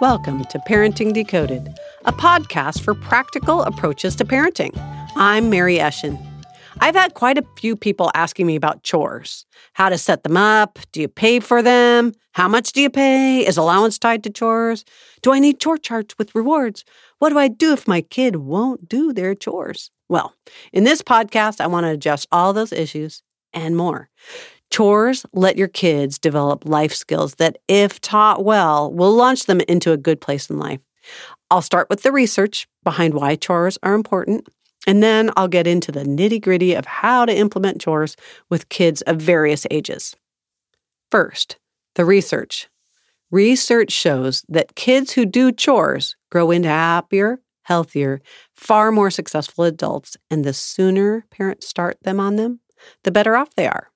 Welcome to Parenting Decoded, a podcast for practical approaches to parenting. I'm Mary Eshin. I've had quite a few people asking me about chores how to set them up. Do you pay for them? How much do you pay? Is allowance tied to chores? Do I need chore charts with rewards? What do I do if my kid won't do their chores? Well, in this podcast, I want to address all those issues and more. Chores let your kids develop life skills that, if taught well, will launch them into a good place in life. I'll start with the research behind why chores are important, and then I'll get into the nitty gritty of how to implement chores with kids of various ages. First, the research. Research shows that kids who do chores grow into happier, healthier, far more successful adults, and the sooner parents start them on them, the better off they are.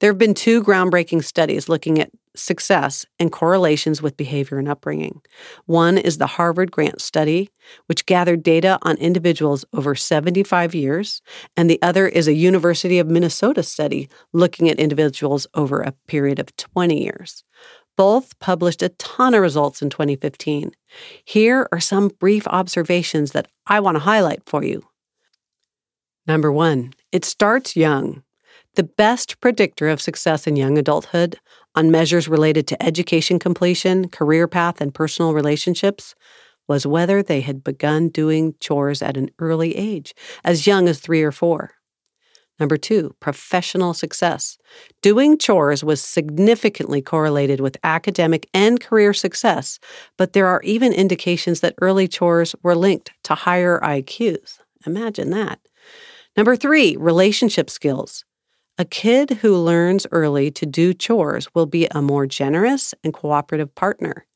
There have been two groundbreaking studies looking at success and correlations with behavior and upbringing. One is the Harvard Grant Study, which gathered data on individuals over 75 years, and the other is a University of Minnesota study looking at individuals over a period of 20 years. Both published a ton of results in 2015. Here are some brief observations that I want to highlight for you. Number one, it starts young. The best predictor of success in young adulthood on measures related to education completion, career path, and personal relationships was whether they had begun doing chores at an early age, as young as three or four. Number two, professional success. Doing chores was significantly correlated with academic and career success, but there are even indications that early chores were linked to higher IQs. Imagine that. Number three, relationship skills. A kid who learns early to do chores will be a more generous and cooperative partner.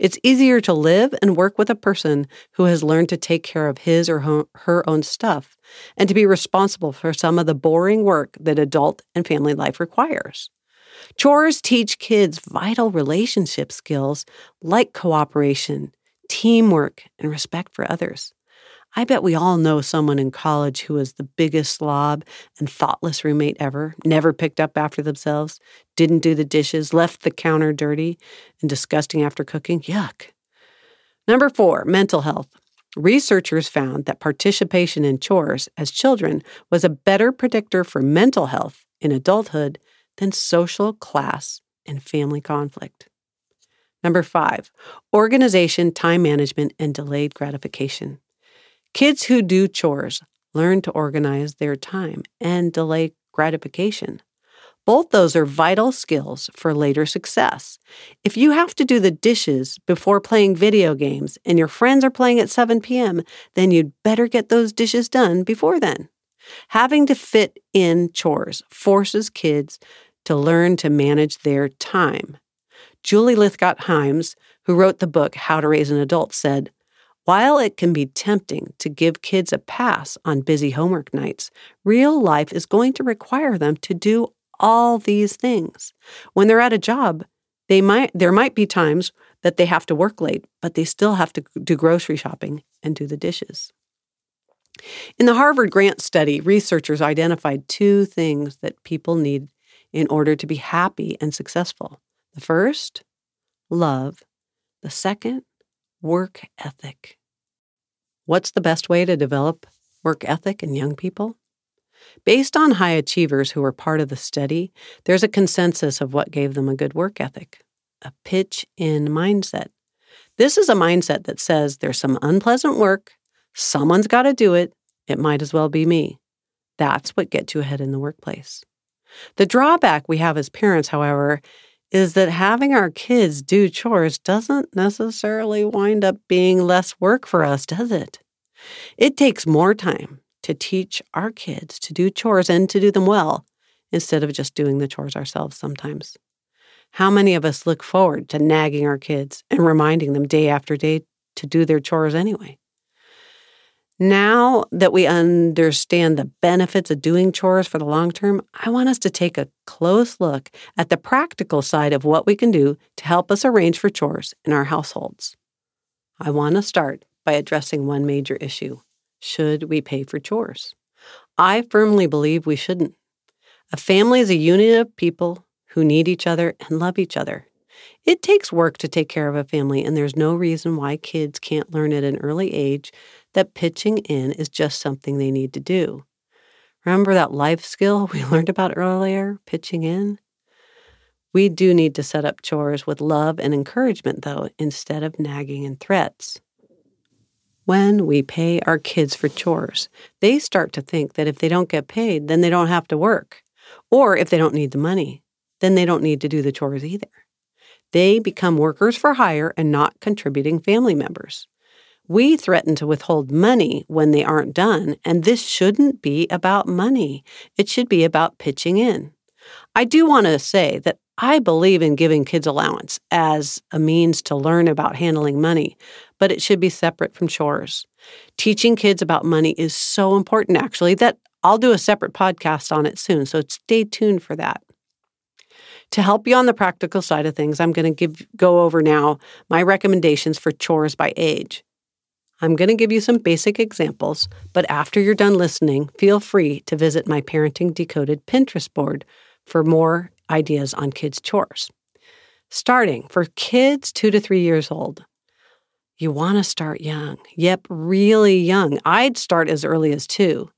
It's easier to live and work with a person who has learned to take care of his or her own stuff and to be responsible for some of the boring work that adult and family life requires. Chores teach kids vital relationship skills like cooperation, teamwork, and respect for others. I bet we all know someone in college who was the biggest slob and thoughtless roommate ever, never picked up after themselves, didn't do the dishes, left the counter dirty and disgusting after cooking. Yuck. Number four, mental health. Researchers found that participation in chores as children was a better predictor for mental health in adulthood than social, class, and family conflict. Number five, organization, time management, and delayed gratification. Kids who do chores learn to organize their time and delay gratification. Both those are vital skills for later success. If you have to do the dishes before playing video games and your friends are playing at 7 p.m., then you'd better get those dishes done before then. Having to fit in chores forces kids to learn to manage their time. Julie Lythcott Haims, who wrote the book How to Raise an Adult, said, while it can be tempting to give kids a pass on busy homework nights, real life is going to require them to do all these things. When they're at a job, they might there might be times that they have to work late, but they still have to do grocery shopping and do the dishes. In the Harvard Grant study, researchers identified two things that people need in order to be happy and successful. The first, love. The second, work ethic. What's the best way to develop work ethic in young people? Based on high achievers who were part of the study, there's a consensus of what gave them a good work ethic a pitch in mindset. This is a mindset that says there's some unpleasant work, someone's got to do it, it might as well be me. That's what gets you ahead in the workplace. The drawback we have as parents, however, is that having our kids do chores doesn't necessarily wind up being less work for us, does it? It takes more time to teach our kids to do chores and to do them well instead of just doing the chores ourselves sometimes. How many of us look forward to nagging our kids and reminding them day after day to do their chores anyway? Now that we understand the benefits of doing chores for the long term, I want us to take a close look at the practical side of what we can do to help us arrange for chores in our households. I want to start by addressing one major issue should we pay for chores? I firmly believe we shouldn't. A family is a unit of people who need each other and love each other. It takes work to take care of a family, and there's no reason why kids can't learn at an early age that pitching in is just something they need to do. Remember that life skill we learned about earlier, pitching in? We do need to set up chores with love and encouragement, though, instead of nagging and threats. When we pay our kids for chores, they start to think that if they don't get paid, then they don't have to work. Or if they don't need the money, then they don't need to do the chores either. They become workers for hire and not contributing family members. We threaten to withhold money when they aren't done, and this shouldn't be about money. It should be about pitching in. I do want to say that I believe in giving kids allowance as a means to learn about handling money, but it should be separate from chores. Teaching kids about money is so important, actually, that I'll do a separate podcast on it soon, so stay tuned for that. To help you on the practical side of things, I'm going to give go over now my recommendations for chores by age. I'm going to give you some basic examples, but after you're done listening, feel free to visit my Parenting Decoded Pinterest board for more ideas on kids' chores. Starting for kids two to three years old, you want to start young. Yep, really young. I'd start as early as two.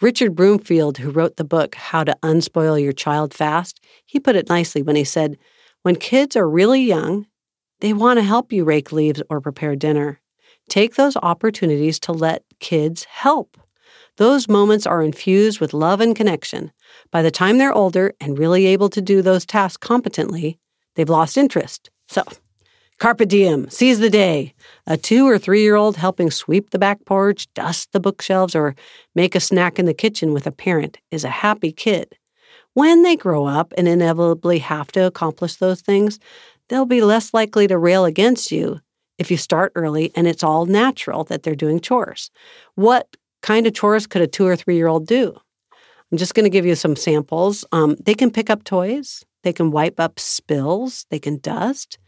Richard Bromfield, who wrote the book How to Unspoil Your Child Fast, he put it nicely when he said, When kids are really young, they want to help you rake leaves or prepare dinner. Take those opportunities to let kids help. Those moments are infused with love and connection. By the time they're older and really able to do those tasks competently, they've lost interest. So, carpe diem, seize the day. A two or three year old helping sweep the back porch, dust the bookshelves, or make a snack in the kitchen with a parent is a happy kid. When they grow up and inevitably have to accomplish those things, they'll be less likely to rail against you if you start early and it's all natural that they're doing chores. What kind of chores could a two or three year old do? I'm just going to give you some samples. Um, they can pick up toys, they can wipe up spills, they can dust,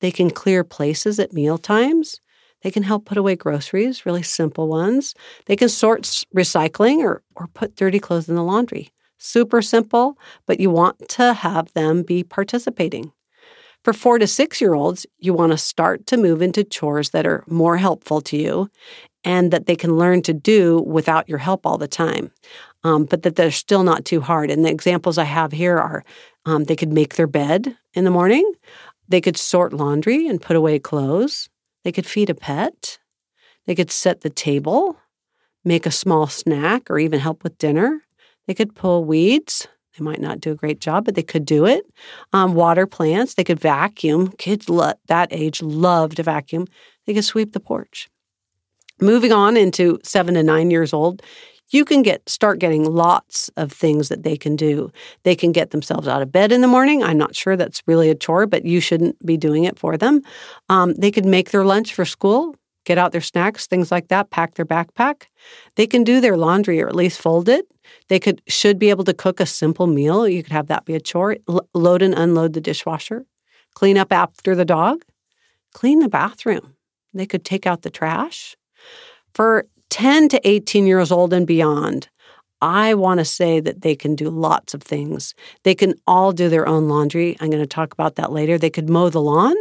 they can clear places at meal times. They can help put away groceries, really simple ones. They can sort recycling or, or put dirty clothes in the laundry. Super simple, but you want to have them be participating. For four to six year olds, you want to start to move into chores that are more helpful to you and that they can learn to do without your help all the time, um, but that they're still not too hard. And the examples I have here are um, they could make their bed in the morning, they could sort laundry and put away clothes, they could feed a pet, they could set the table, make a small snack, or even help with dinner. They could pull weeds, they might not do a great job, but they could do it. Um, water plants, they could vacuum. Kids lo- that age love to vacuum. They could sweep the porch. Moving on into seven to nine years old, you can get start getting lots of things that they can do. They can get themselves out of bed in the morning. I'm not sure that's really a chore, but you shouldn't be doing it for them. Um, they could make their lunch for school get out their snacks, things like that, pack their backpack. They can do their laundry or at least fold it. They could should be able to cook a simple meal. You could have that be a chore. L- load and unload the dishwasher, clean up after the dog, clean the bathroom. They could take out the trash. For 10 to 18 years old and beyond, I want to say that they can do lots of things. They can all do their own laundry. I'm going to talk about that later. They could mow the lawn.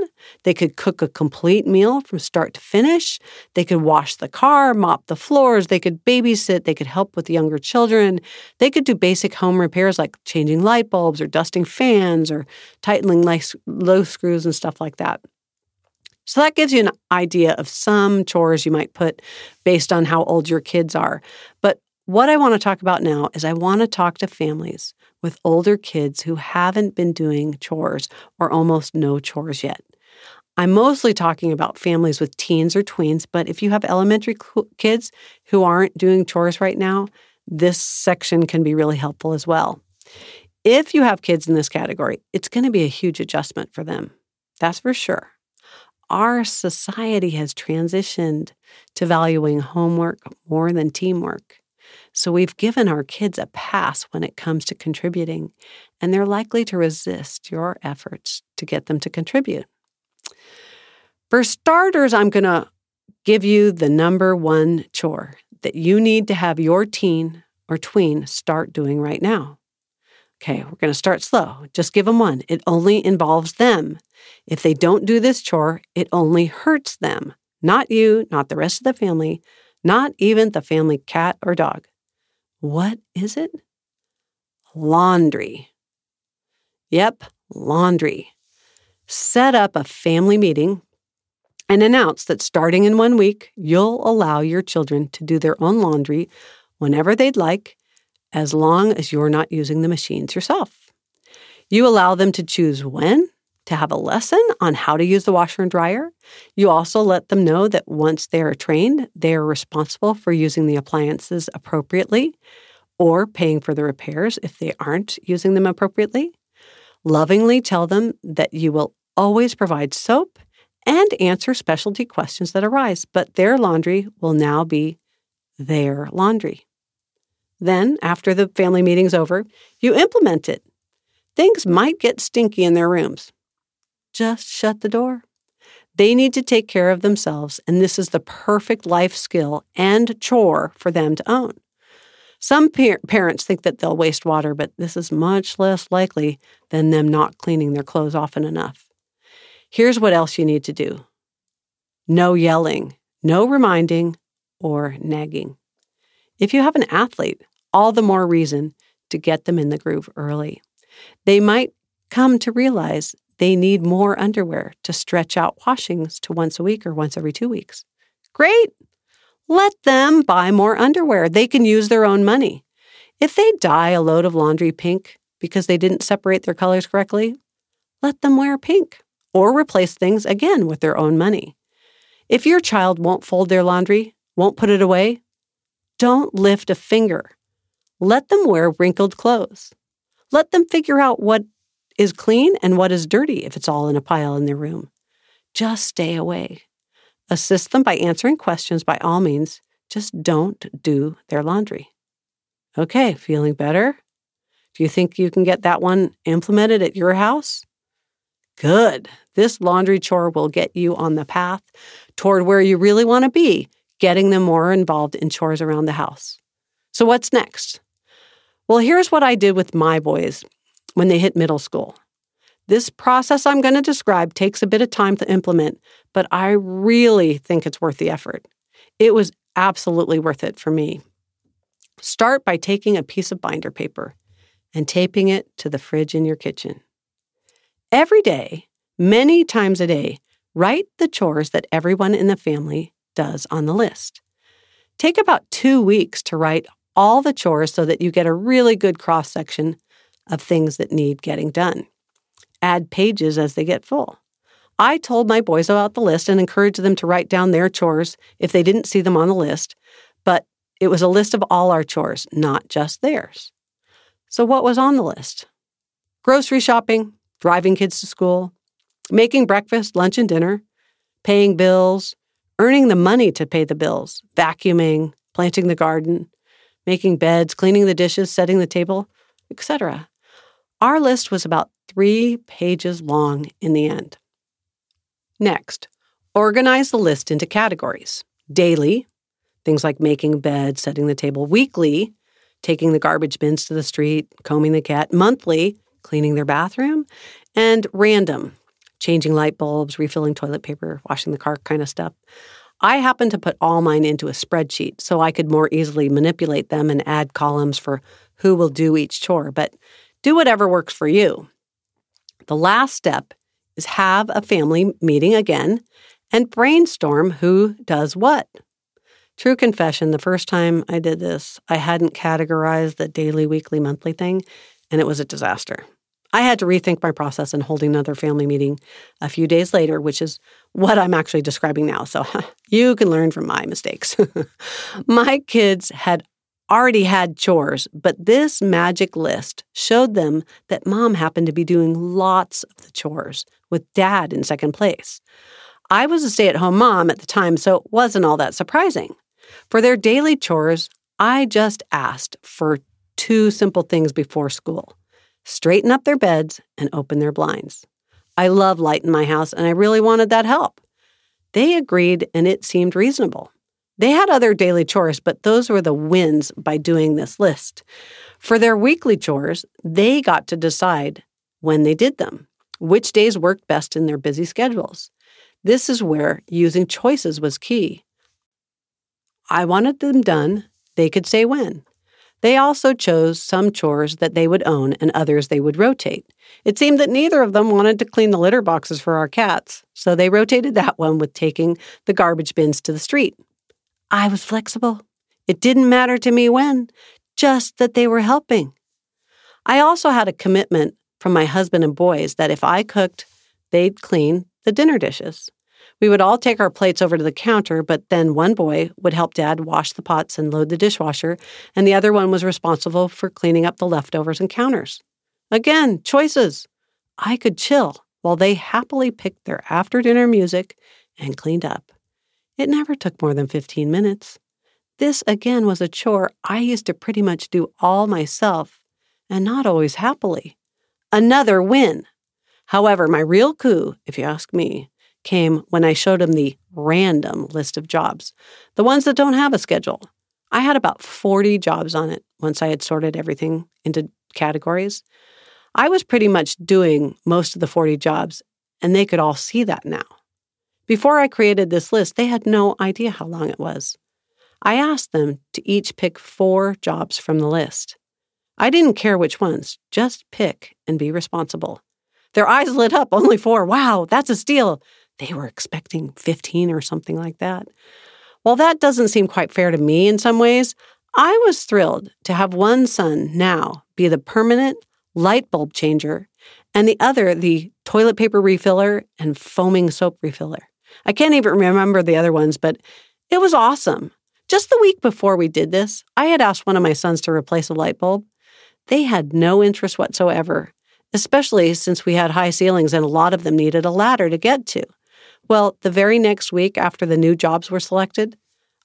They could cook a complete meal from start to finish. They could wash the car, mop the floors. They could babysit. They could help with younger children. They could do basic home repairs like changing light bulbs or dusting fans or tightening low screws and stuff like that. So that gives you an idea of some chores you might put based on how old your kids are. But what I want to talk about now is I want to talk to families with older kids who haven't been doing chores or almost no chores yet. I'm mostly talking about families with teens or tweens, but if you have elementary kids who aren't doing chores right now, this section can be really helpful as well. If you have kids in this category, it's going to be a huge adjustment for them. That's for sure. Our society has transitioned to valuing homework more than teamwork. So we've given our kids a pass when it comes to contributing, and they're likely to resist your efforts to get them to contribute. For starters, I'm going to give you the number one chore that you need to have your teen or tween start doing right now. Okay, we're going to start slow. Just give them one. It only involves them. If they don't do this chore, it only hurts them, not you, not the rest of the family, not even the family cat or dog. What is it? Laundry. Yep, laundry. Set up a family meeting and announce that starting in one week, you'll allow your children to do their own laundry whenever they'd like, as long as you're not using the machines yourself. You allow them to choose when to have a lesson on how to use the washer and dryer. You also let them know that once they are trained, they are responsible for using the appliances appropriately or paying for the repairs if they aren't using them appropriately. Lovingly tell them that you will always provide soap and answer specialty questions that arise, but their laundry will now be their laundry. Then, after the family meeting's over, you implement it. Things might get stinky in their rooms. Just shut the door. They need to take care of themselves, and this is the perfect life skill and chore for them to own. Some par- parents think that they'll waste water, but this is much less likely than them not cleaning their clothes often enough. Here's what else you need to do no yelling, no reminding, or nagging. If you have an athlete, all the more reason to get them in the groove early. They might come to realize they need more underwear to stretch out washings to once a week or once every two weeks. Great! Let them buy more underwear. They can use their own money. If they dye a load of laundry pink because they didn't separate their colors correctly, let them wear pink or replace things again with their own money. If your child won't fold their laundry, won't put it away, don't lift a finger. Let them wear wrinkled clothes. Let them figure out what is clean and what is dirty if it's all in a pile in their room. Just stay away. Assist them by answering questions by all means. Just don't do their laundry. Okay, feeling better? Do you think you can get that one implemented at your house? Good. This laundry chore will get you on the path toward where you really want to be, getting them more involved in chores around the house. So, what's next? Well, here's what I did with my boys when they hit middle school. This process I'm going to describe takes a bit of time to implement, but I really think it's worth the effort. It was absolutely worth it for me. Start by taking a piece of binder paper and taping it to the fridge in your kitchen. Every day, many times a day, write the chores that everyone in the family does on the list. Take about two weeks to write all the chores so that you get a really good cross section of things that need getting done. Add pages as they get full. I told my boys about the list and encouraged them to write down their chores if they didn't see them on the list, but it was a list of all our chores, not just theirs. So, what was on the list? Grocery shopping, driving kids to school, making breakfast, lunch, and dinner, paying bills, earning the money to pay the bills, vacuuming, planting the garden, making beds, cleaning the dishes, setting the table, etc. Our list was about three pages long in the end. Next, organize the list into categories. Daily, things like making bed, setting the table, weekly, taking the garbage bins to the street, combing the cat, monthly, cleaning their bathroom, and random, changing light bulbs, refilling toilet paper, washing the car kind of stuff. I happen to put all mine into a spreadsheet so I could more easily manipulate them and add columns for who will do each chore, but do whatever works for you. The last step is have a family meeting again and brainstorm who does what. True confession, the first time I did this, I hadn't categorized the daily, weekly, monthly thing, and it was a disaster. I had to rethink my process and holding another family meeting a few days later, which is what I'm actually describing now. So you can learn from my mistakes. my kids had already had chores, but this magic list showed them that mom happened to be doing lots of the chores with dad in second place. I was a stay at home mom at the time, so it wasn't all that surprising. For their daily chores, I just asked for two simple things before school straighten up their beds, and open their blinds. I love light in my house, and I really wanted that help. They agreed, and it seemed reasonable. They had other daily chores, but those were the wins by doing this list. For their weekly chores, they got to decide when they did them, which days worked best in their busy schedules. This is where using choices was key. I wanted them done, they could say when. They also chose some chores that they would own and others they would rotate. It seemed that neither of them wanted to clean the litter boxes for our cats, so they rotated that one with taking the garbage bins to the street. I was flexible. It didn't matter to me when, just that they were helping. I also had a commitment from my husband and boys that if I cooked, they'd clean the dinner dishes. We would all take our plates over to the counter, but then one boy would help dad wash the pots and load the dishwasher, and the other one was responsible for cleaning up the leftovers and counters. Again, choices. I could chill while they happily picked their after dinner music and cleaned up. It never took more than 15 minutes. This again was a chore I used to pretty much do all myself, and not always happily. Another win. However, my real coup, if you ask me, came when I showed him the random list of jobs, the ones that don't have a schedule. I had about 40 jobs on it once I had sorted everything into categories. I was pretty much doing most of the 40 jobs, and they could all see that now. Before I created this list, they had no idea how long it was. I asked them to each pick four jobs from the list. I didn't care which ones, just pick and be responsible. Their eyes lit up, only four. Wow, that's a steal. They were expecting 15 or something like that. While that doesn't seem quite fair to me in some ways, I was thrilled to have one son now be the permanent light bulb changer and the other the toilet paper refiller and foaming soap refiller. I can't even remember the other ones, but it was awesome. Just the week before we did this, I had asked one of my sons to replace a light bulb. They had no interest whatsoever, especially since we had high ceilings and a lot of them needed a ladder to get to. Well, the very next week after the new jobs were selected,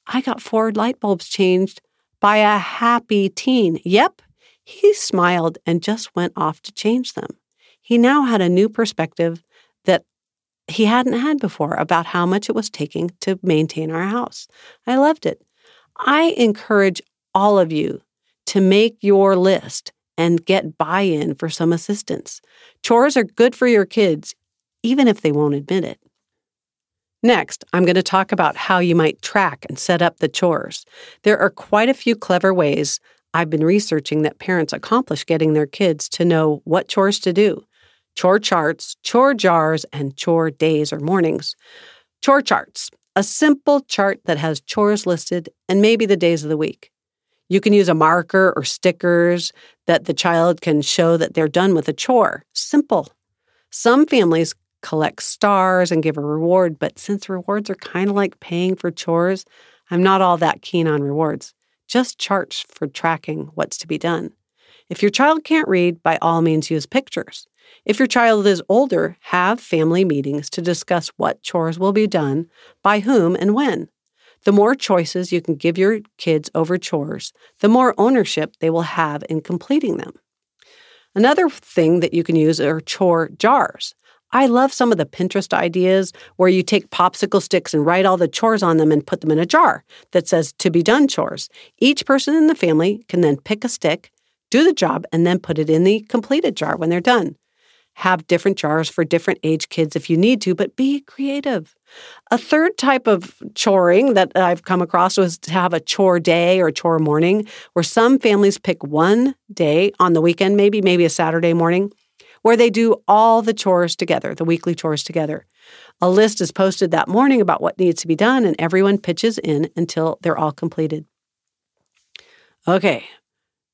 I got four light bulbs changed by a happy teen. Yep, he smiled and just went off to change them. He now had a new perspective that he hadn't had before about how much it was taking to maintain our house. I loved it. I encourage all of you to make your list and get buy in for some assistance. Chores are good for your kids, even if they won't admit it. Next, I'm going to talk about how you might track and set up the chores. There are quite a few clever ways I've been researching that parents accomplish getting their kids to know what chores to do chore charts, chore jars, and chore days or mornings. Chore charts, a simple chart that has chores listed and maybe the days of the week. You can use a marker or stickers that the child can show that they're done with a chore. Simple. Some families collect stars and give a reward, but since rewards are kind of like paying for chores, I'm not all that keen on rewards. Just charts for tracking what's to be done. If your child can't read, by all means use pictures. If your child is older, have family meetings to discuss what chores will be done, by whom, and when. The more choices you can give your kids over chores, the more ownership they will have in completing them. Another thing that you can use are chore jars. I love some of the Pinterest ideas where you take popsicle sticks and write all the chores on them and put them in a jar that says to be done chores. Each person in the family can then pick a stick, do the job, and then put it in the completed jar when they're done. Have different jars for different age kids if you need to, but be creative. A third type of choring that I've come across was to have a chore day or chore morning, where some families pick one day on the weekend, maybe, maybe a Saturday morning, where they do all the chores together, the weekly chores together. A list is posted that morning about what needs to be done, and everyone pitches in until they're all completed. Okay,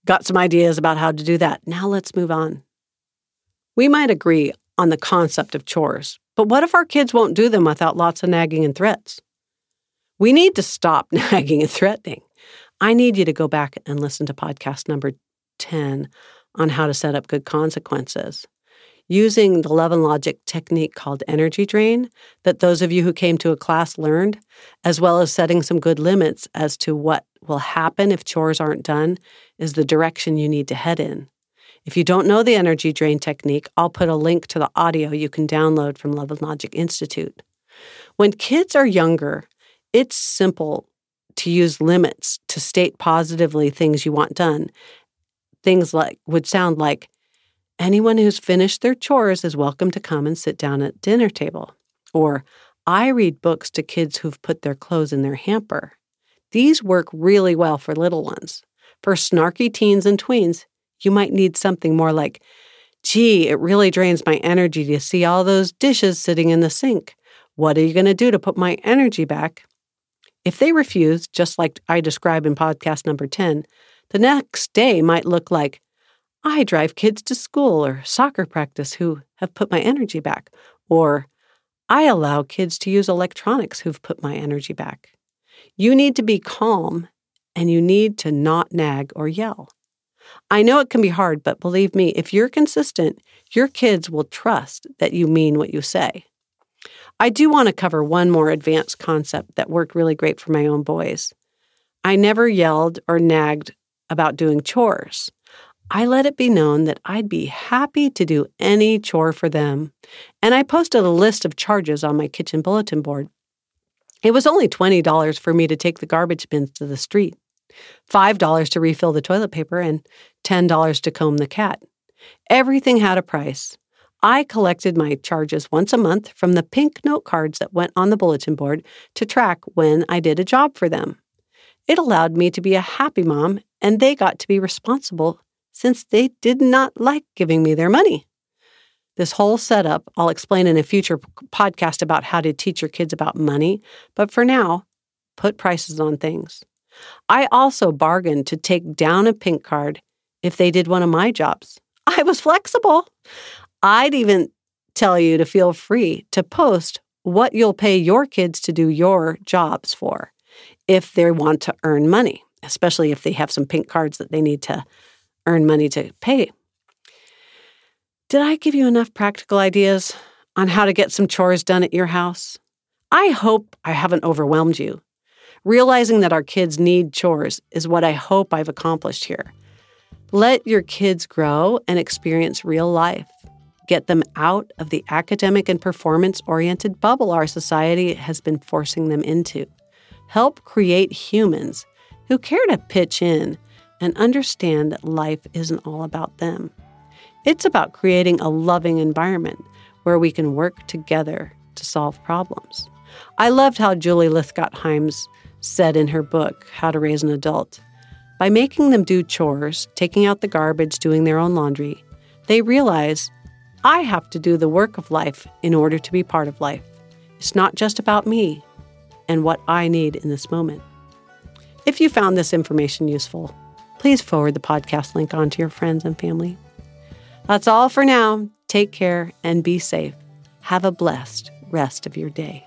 got some ideas about how to do that. Now let's move on. We might agree on the concept of chores, but what if our kids won't do them without lots of nagging and threats? We need to stop nagging and threatening. I need you to go back and listen to podcast number 10 on how to set up good consequences using the love and logic technique called energy drain that those of you who came to a class learned, as well as setting some good limits as to what will happen if chores aren't done, is the direction you need to head in. If you don't know the energy drain technique, I'll put a link to the audio you can download from Love and Logic Institute. When kids are younger, it's simple to use limits to state positively things you want done. Things like would sound like anyone who's finished their chores is welcome to come and sit down at dinner table. Or I read books to kids who've put their clothes in their hamper. These work really well for little ones. For snarky teens and tweens, you might need something more like, gee, it really drains my energy to see all those dishes sitting in the sink. What are you going to do to put my energy back? If they refuse, just like I describe in podcast number 10, the next day might look like, I drive kids to school or soccer practice who have put my energy back, or I allow kids to use electronics who've put my energy back. You need to be calm and you need to not nag or yell. I know it can be hard, but believe me, if you're consistent, your kids will trust that you mean what you say. I do want to cover one more advanced concept that worked really great for my own boys. I never yelled or nagged about doing chores. I let it be known that I'd be happy to do any chore for them, and I posted a list of charges on my kitchen bulletin board. It was only $20 for me to take the garbage bins to the street, $5 to refill the toilet paper, and $10 to comb the cat. Everything had a price. I collected my charges once a month from the pink note cards that went on the bulletin board to track when I did a job for them. It allowed me to be a happy mom, and they got to be responsible since they did not like giving me their money. This whole setup I'll explain in a future podcast about how to teach your kids about money, but for now, put prices on things. I also bargained to take down a pink card if they did one of my jobs. I was flexible. I'd even tell you to feel free to post what you'll pay your kids to do your jobs for if they want to earn money, especially if they have some pink cards that they need to earn money to pay. Did I give you enough practical ideas on how to get some chores done at your house? I hope I haven't overwhelmed you. Realizing that our kids need chores is what I hope I've accomplished here. Let your kids grow and experience real life. Get them out of the academic and performance oriented bubble our society has been forcing them into. Help create humans who care to pitch in and understand that life isn't all about them. It's about creating a loving environment where we can work together to solve problems. I loved how Julie Lythcott-Haims said in her book, How to Raise an Adult by making them do chores, taking out the garbage, doing their own laundry, they realize I have to do the work of life in order to be part of life. It's not just about me and what I need in this moment. If you found this information useful, please forward the podcast link on to your friends and family. That's all for now. Take care and be safe. Have a blessed rest of your day.